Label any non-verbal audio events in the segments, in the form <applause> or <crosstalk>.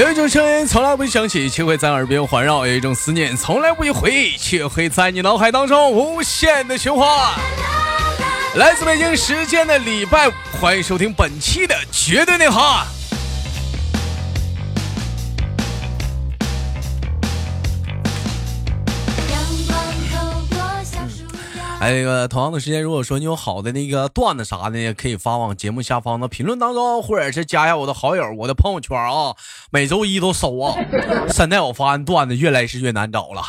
有一种声音从来不响起，却会在耳边环绕；有一种思念从来不会回忆，却会在你脑海当中无限的循环。来自北京时间的礼拜五，欢迎收听本期的绝对内涵。哎，那个同样的时间，如果说你有好的那个段子啥的，也可以发往节目下方的评论当中，或者是加一下我的好友，我的朋友圈啊，每周一都搜啊。现在我发现段子越来越难找了。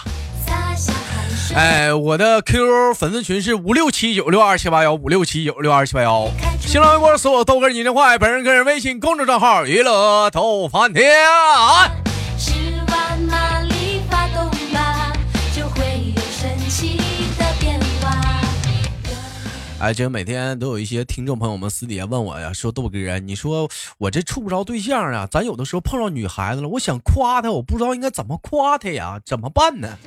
哎，我的 QQ 粉丝群是五六七九六二七八幺五六七九六二七八幺，新浪微博搜我豆哥你的坏，本人个人微信公众账号娱乐逗翻天。哎，这每天都有一些听众朋友们私底下问我呀，说豆哥，你说我这处不着对象啊，咱有的时候碰到女孩子了，我想夸她，我不知道应该怎么夸她呀，怎么办呢？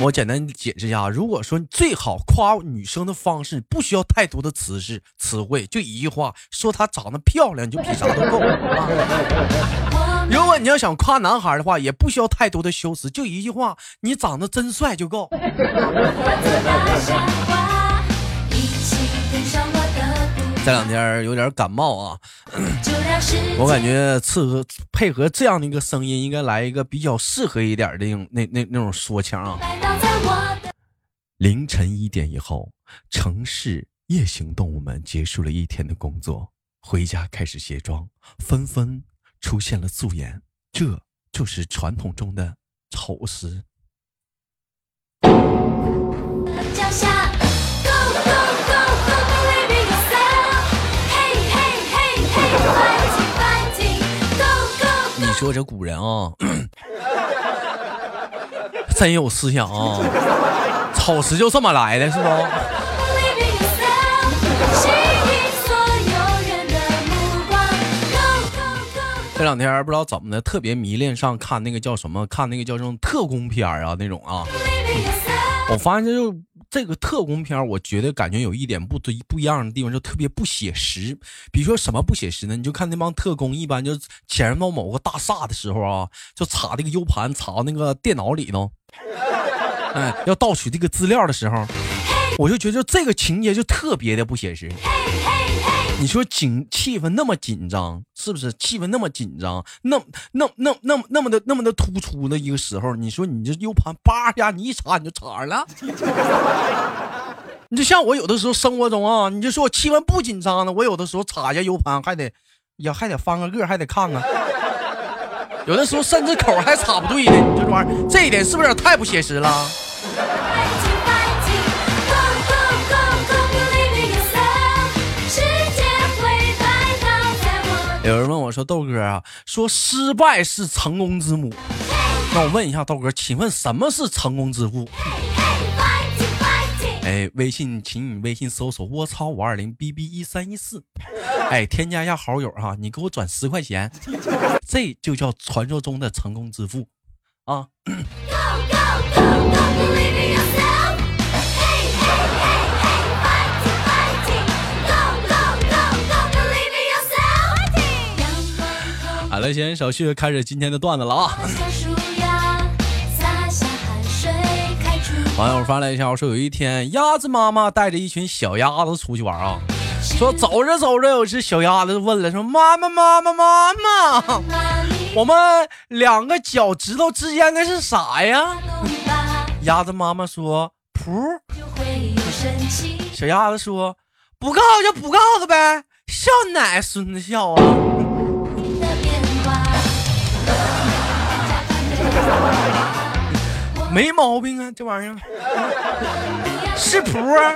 我简单解释一下，如果说最好夸女生的方式不需要太多的词是词汇，就一句话，说她长得漂亮就比啥都够。如果你要想夸男孩的话，也不需要太多的修辞，就一句话，你长得真帅就够。<laughs> 这两天有点感冒啊，我感觉适合配合这样的一个声音，应该来一个比较适合一点的那种那那那种说腔啊。凌晨一点以后，城市夜行动物们结束了一天的工作，回家开始卸妆，纷纷出现了素颜，这就是传统中的丑时。你说这古人啊，<clears throat> 真有思想啊！草食就这么来的，是不？这两天不知道怎么的，特别迷恋上看那个叫什么，看那个叫什么特工片啊，那种啊。我发现就。这个特工片，我觉得感觉有一点不对不一样的地方，就特别不写实。比如说什么不写实呢？你就看那帮特工，一般就潜入到某个大厦的时候啊，<laughs> 就插这个 U 盘插那个电脑里头，哎，要盗取这个资料的时候，我就觉得这个情节就特别的不写实。你说紧气氛那么紧张，是不是？气氛那么紧张，那那那那那么的那么的突出的一个时候，你说你这 U 盘叭一下，你一插你就插上了。<laughs> 你就像我有的时候生活中啊，你就说我气氛不紧张呢，我有的时候插一下 U 盘还得呀还得翻个个还得看看，有的时候甚至口还插不对的，就这玩意儿，这一点是不是有点太不写实了？说：“豆哥啊，说失败是成功之母。那我问一下豆哥，请问什么是成功之父？”哎，微信，请你微信搜索“我操五二零 bb 一三一四”，哎，添加一下好友哈，你给我转十块钱，<laughs> 这就叫传说中的成功之父啊。好了，先手续开始今天的段子了啊！网友发来一条说，有一天鸭子妈妈带着一群小鸭子出去玩啊，说走着走着，有只小鸭子问了，说妈妈妈妈妈妈，我们两个脚趾头之间的是啥呀？鸭子妈妈说噗。小鸭子说不告诉就不告诉呗，笑奶孙子笑啊！没毛病啊，这玩意儿是谱啊。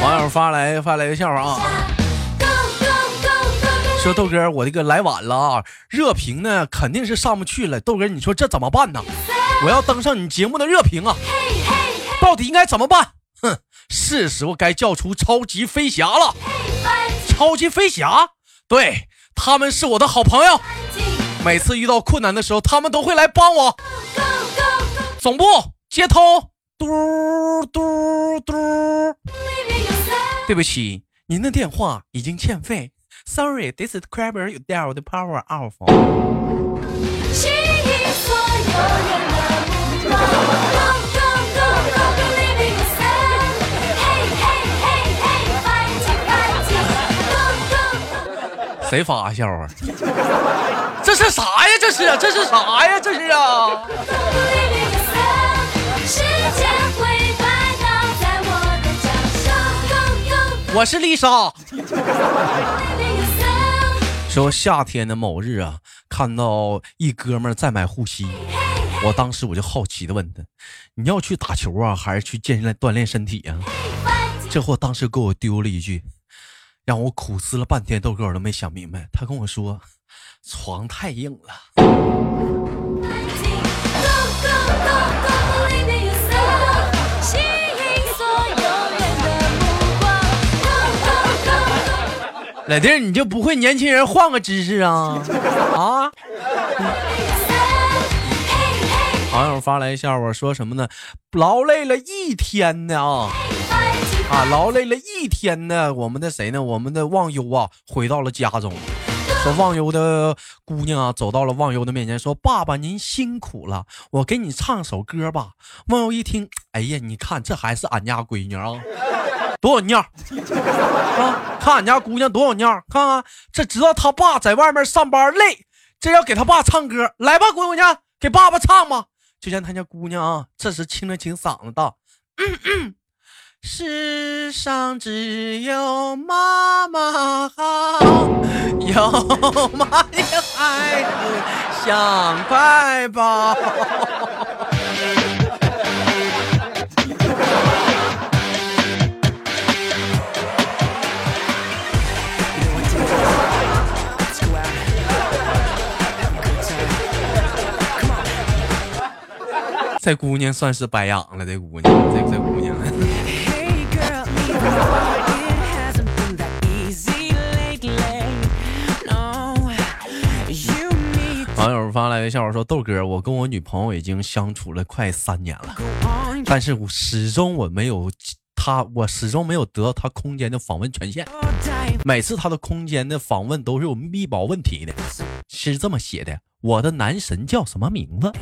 网友发来发来个笑话啊，说豆哥，我这个来晚了啊，热评呢肯定是上不去了。豆哥，你说这怎么办呢？我要登上你节目的热评啊，到底应该怎么办？哼，是时候该叫出超级飞侠了。超级飞侠，对他们是我的好朋友。每次遇到困难的时候，他们都会来帮我。总部接通，嘟嘟嘟。对不起，您的电话已经欠费。Sorry, this is c r a b b e r you dial the power off. 谁发笑啊？这是啥呀？这是这是啥呀？这是啊！我是丽莎。说夏天的某日啊，看到一哥们在买护膝，我当时我就好奇的问他：“你要去打球啊，还是去健身锻炼身体啊？”这货当时给我丢了一句，让我苦思了半天，豆哥我都没想明白。他跟我说：“床太硬了。”老弟儿，你就不会年轻人换个姿势啊？啊！<laughs> 网友发来笑话，说什么呢？劳累了一天呢啊啊！劳累了一天呢，我们的谁呢？我们的忘忧啊，回到了家中。说忘忧的姑娘啊，走到了忘忧的面前，说：“爸爸，您辛苦了，我给你唱首歌吧。”忘忧一听，哎呀，你看这还是俺家闺女啊。多有尿啊！看俺家姑娘多有尿，看看这知道他爸在外面上班累，这要给他爸唱歌，来吧，姑娘，给爸爸唱吧。就见他家姑娘啊，这时清了清嗓子道：“嗯嗯世上只有妈妈好，有妈的孩子像块宝。”这姑娘算是白养了，这姑娘，这这姑娘。网友发来的笑话说：“豆哥，我跟我女朋友已经相处了快三年了，但是我始终我没有她，我始终没有得到她空间的访问权限。每次她的空间的访问都是有密保问题的，是这么写的：我的男神叫什么名字？”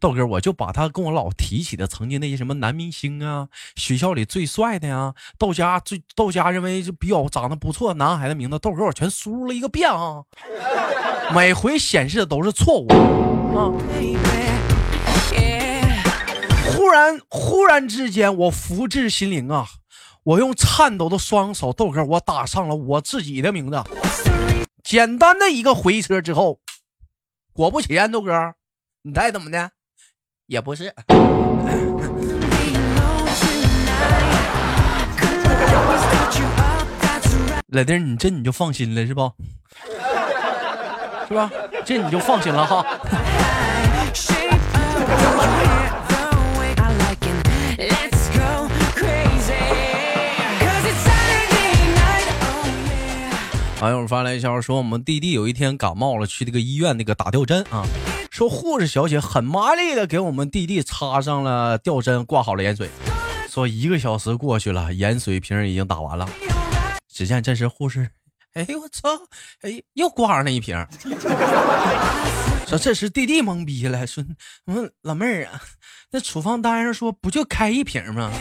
豆哥，我就把他跟我老提起的曾经那些什么男明星啊，学校里最帅的呀，豆家最豆家认为就比较长得不错男孩的名字，豆哥我全输入了一个遍啊，<laughs> 每回显示的都是错误啊。忽然忽然之间，我福至心灵啊，我用颤抖的双手，豆哥我打上了我自己的名字，简单的一个回车之后，果不其然，豆哥，你猜怎么的？也不是，<laughs> 老弟儿，你这你就放心了是不？是吧？这你就放心了哈。<laughs> 网友发来一条说，我们弟弟有一天感冒了，去那个医院那个打吊针啊。说护士小姐很麻利的给我们弟弟插上了吊针，挂好了盐水。说一个小时过去了，盐水瓶已经打完了。只见这时护士，哎呦我操，哎又挂上了一瓶。说这时弟弟懵逼了，说我问老妹儿啊，那处方单上说不就开一瓶吗？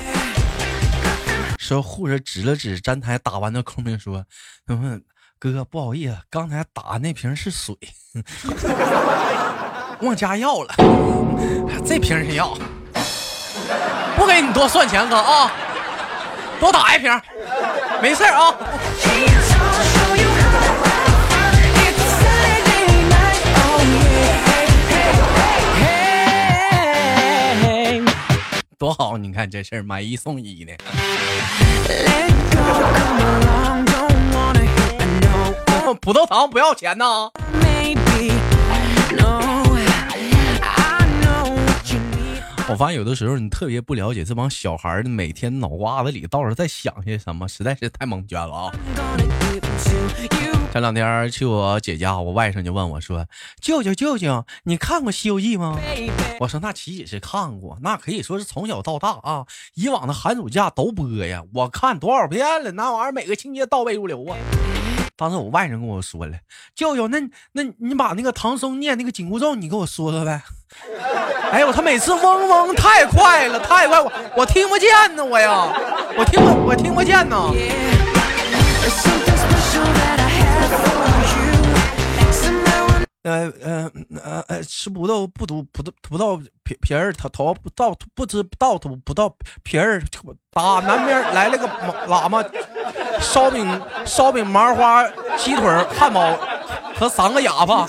说护士指了指站台打完的空瓶，说，问哥不好意思，刚才打那瓶是水。忘加药了，这瓶是药，不给你多算钱哥啊，多打一瓶，没事啊。多好，你看这事儿买一送一的。<laughs> 葡萄糖不要钱呐。我发现有的时候你特别不了解这帮小孩儿每天脑瓜子里到底在想些什么，实在是太蒙圈了啊！前两天去我姐家，我外甥就问我说：“舅舅舅舅，你看过《西游记》吗？”我说：“那岂止是看过，那可以说是从小到大啊，以往的寒暑假都播呀，我看多少遍了，那玩意儿每个情节倒背如流啊。”当时我外甥跟我说了：“舅舅，那那你把那个唐僧念那个紧箍咒，你给我说说呗。<laughs> ”哎呦，他每次嗡嗡太快了，太快，我我听不见呢，我呀，我听不我听不见呢。呃呃呃呃，吃葡萄不吐葡萄葡萄皮皮儿，头头不到不知道吐不到皮儿。打南边来了个喇嘛，烧饼烧饼麻花鸡腿汉堡和三个哑巴。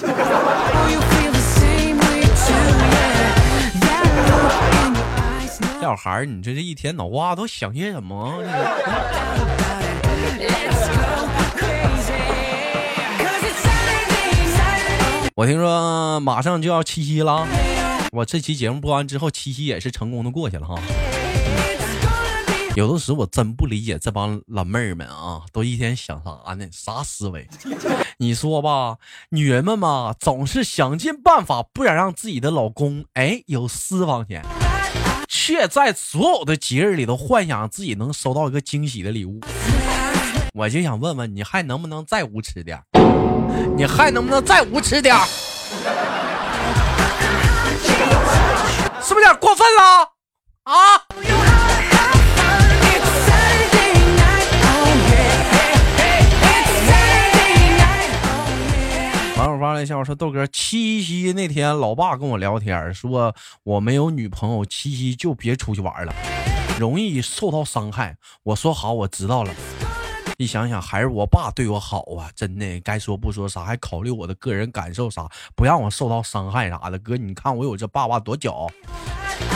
小孩儿，你这这一天脑瓜都想些什么？我听说马上就要七夕了，我这期节目播完之后，七夕也是成功的过去了哈。有的时候我真不理解这帮老妹儿们啊，都一天想啥呢？啥思维？<laughs> 你说吧，女人们嘛，总是想尽办法不想让自己的老公哎有私房钱，却在所有的节日里都幻想自己能收到一个惊喜的礼物。<laughs> 我就想问问，你还能不能再无耻点？你还能不能再无耻点儿是不是有点过分了啊？网友发来消息说：“豆哥，七夕那天，老爸跟我聊天，说我没有女朋友，七夕就别出去玩了，容易受到伤害。”我说：“好，我知道了。”一想想，还是我爸对我好啊！真的，该说不说啥，还考虑我的个人感受啥，不让我受到伤害啥的。哥，你看我有这爸爸多骄傲。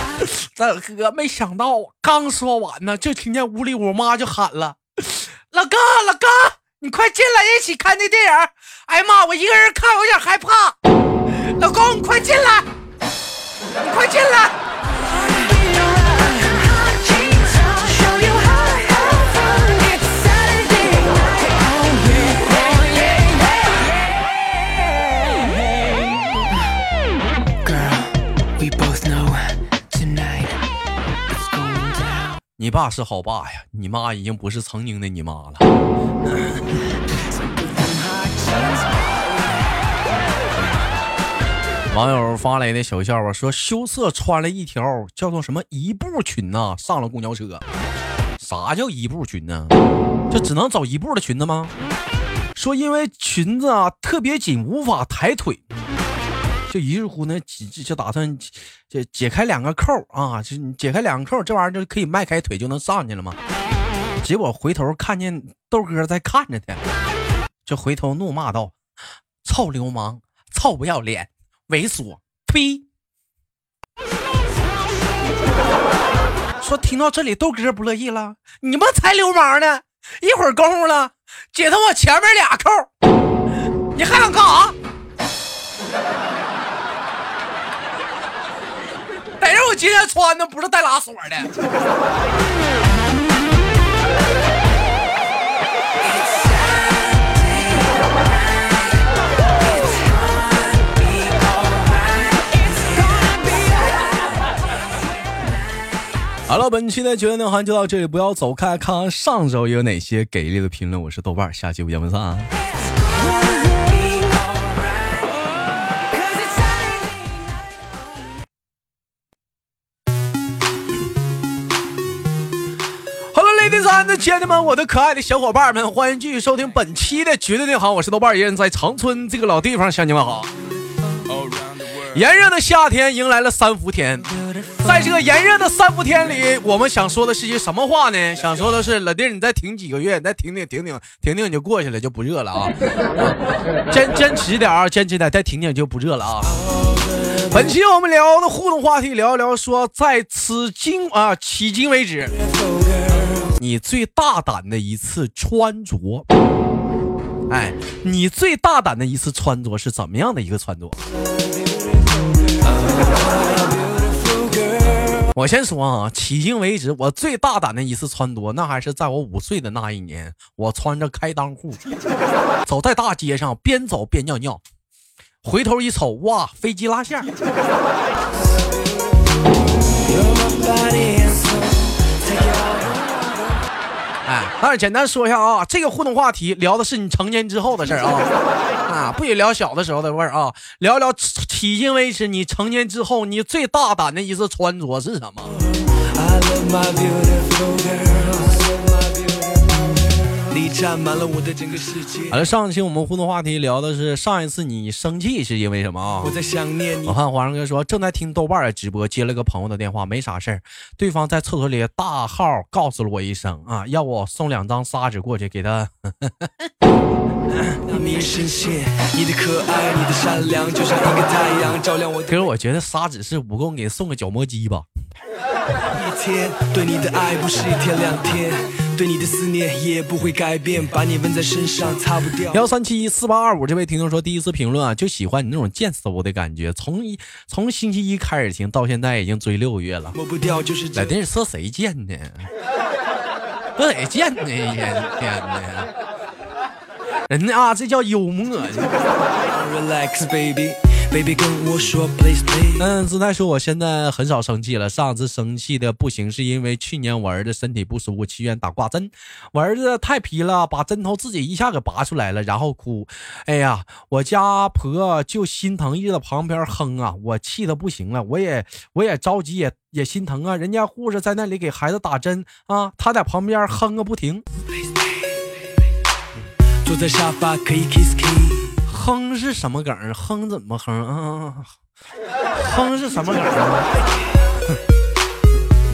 <laughs> 这哥没想到，刚说完呢，就听见屋里我妈就喊了：“老公，老公，你快进来，一起看那电影。”哎呀妈，我一个人看我有点害怕。老公，你快进来，你快进来。你爸是好爸呀，你妈已经不是曾经的你妈了。<laughs> 网友发来的小笑话说：羞涩穿了一条叫做什么一步裙呐，上了公交车。啥叫一步裙呢？就只能走一步的裙子吗？说因为裙子啊特别紧，无法抬腿。就于是乎呢，就就打算解解开两个扣啊，就解开两个扣，这玩意儿就可以迈开腿就能上去了吗？结果回头看见豆哥在看着他，就回头怒骂道：“臭流氓，臭不要脸，猥琐，呸！”说听到这里，豆哥不乐意了：“你们才流氓呢！一会儿功夫了，解他我前面俩扣，你还想干啥？”今天穿的不是带拉锁的。好了，本期的九点内涵就到这里，不要走开，看看上周有哪些给力的评论。我是豆瓣，下期不见不散。亲爱的们，我的可爱的小伙伴们，欢迎继续收听本期的绝对内行，我是豆瓣，一人在长春这个老地方向你们好。炎热的夏天迎来了三伏天，在这个炎热的三伏天里，我们想说的是些什么话呢？想说的是，老弟，你再挺几个月，再挺挺挺挺挺挺，你就过去了，就不热了啊！<laughs> 坚坚持点啊，坚持点，再挺挺就不热了啊！本期我们聊的互动话题，聊一聊说，在此今啊迄今为止。你最大胆的一次穿着，哎，你最大胆的一次穿着是怎么样的一个穿着？我先说啊，迄今为止我最大胆的一次穿着，那还是在我五岁的那一年，我穿着开裆裤，走在大街上，边走边尿尿，回头一瞅，哇，飞机拉线。哎，那简单说一下啊，这个互动话题聊的是你成年之后的事儿啊，<laughs> 啊，不许聊小的时候的味儿啊，聊聊迄今为止你成年之后你最大胆的一次穿着是什么？你占满了我的整个世界。好了，上期我们互动话题聊的是上一次你生气是因为什么啊？我在想念你。我看皇上哥说正在听豆瓣的直播，接了个朋友的电话，没啥事儿。对方在厕所里大号告诉了我一声啊，要我送两张砂纸过去给他。可是我觉得砂纸是不够，给送个角磨机吧。一天对你的爱不是一天两天。对你的思念也不会改变，把你纹在身上擦不掉。幺三七一四八二五，这位听众说第一次评论啊，就喜欢你那种贱嗖的感觉。从一从星期一开始听，到现在已经追六个月了。抹不掉就是。在电视说谁贱呢？说谁贱呢？一 <laughs> 天天的，人家啊，这叫幽默。Relax, baby. Baby 跟我说 please please。嗯，姿态说我现在很少生气了，上次生气的不行是因为去年我儿子身体不舒服去医院打挂针，我儿子太皮了，把针头自己一下给拔出来了，然后哭，哎呀，我家婆就心疼，一直在旁边哼啊，我气的不行了，我也我也着急，也也心疼啊，人家护士在那里给孩子打针啊，他在旁边哼个不停。坐在沙发可以 kiss kiss。哼是什么梗？哼怎么哼啊？哼是什么梗？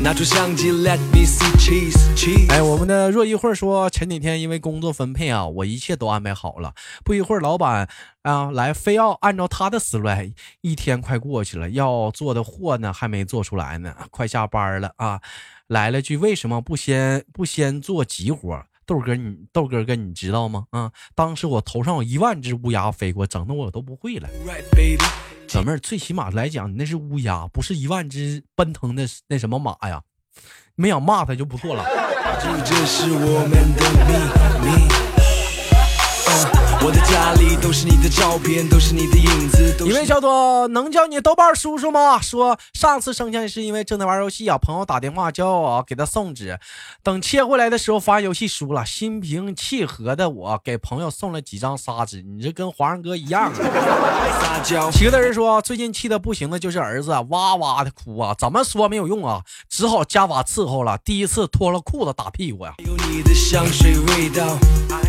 拿出相机，Let me see cheese cheese。哎，我们的若一会儿说，前几天因为工作分配啊，我一切都安排好了。不一会儿，老板啊来，非要按照他的思路来。一天快过去了，要做的货呢还没做出来呢，快下班了啊！来了句，为什么不先不先做急活？豆哥，你豆哥哥，你知道吗？啊，当时我头上有一万只乌鸦飞过，整的我都不会了。小妹儿，最起码来讲，你那是乌鸦，不是一万只奔腾的那什么马呀？没想骂他就不错了。我的家里都是你的照片，都是你的影子。一位叫做能叫你豆瓣叔叔吗？说上次生气是因为正在玩游戏啊，朋友打电话叫我给他送纸，等切回来的时候发现游戏输了，心平气和的我给朋友送了几张砂纸。你这跟皇上哥一样。撒娇。七个人说最近气的不行的就是儿子，哇哇的哭啊，怎么说没有用啊，只好加把伺候了。第一次脱了裤子打屁股呀，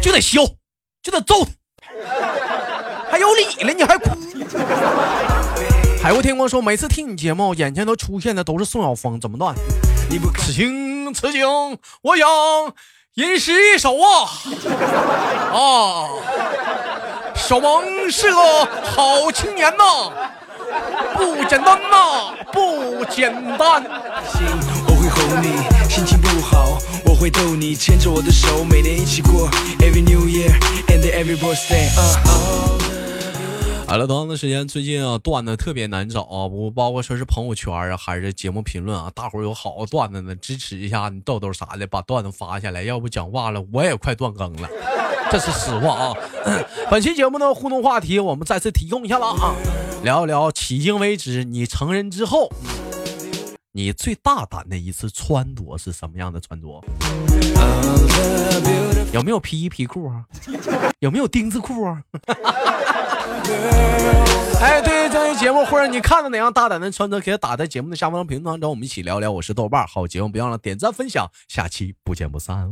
就得削，就得揍他。还有理了，你还哭？海阔天空说，每次听你节目，眼前都出现的都是宋晓峰，怎么断？此情此景，我想吟诗一首啊啊！小萌是个好青年呐，不简单呐，不简单。我会哄你，心情不好。会逗你牵着我的手，每年一起过 Every New Year and every birthday。好了，同样的时间，最近啊段子特别难找啊，不包括说是朋友圈啊，还是节目评论啊，大伙有好段子呢，支持一下你豆豆啥的，把段子发下来，要不讲话了我也快断更了，<laughs> 这是实话啊。<laughs> 本期节目的互动话题，我们再次提供一下了啊，聊一聊迄今为止你成人之后。你最大胆的一次穿着是什么样的穿着？有没有皮衣皮裤啊？有没有钉子裤啊？<laughs> 哎，对这期节目或者你看到哪样大胆的穿着，可以打在节目的下方评论当中，我们一起聊聊。我是豆瓣，好节目别忘了点赞分享，下期不见不散哦。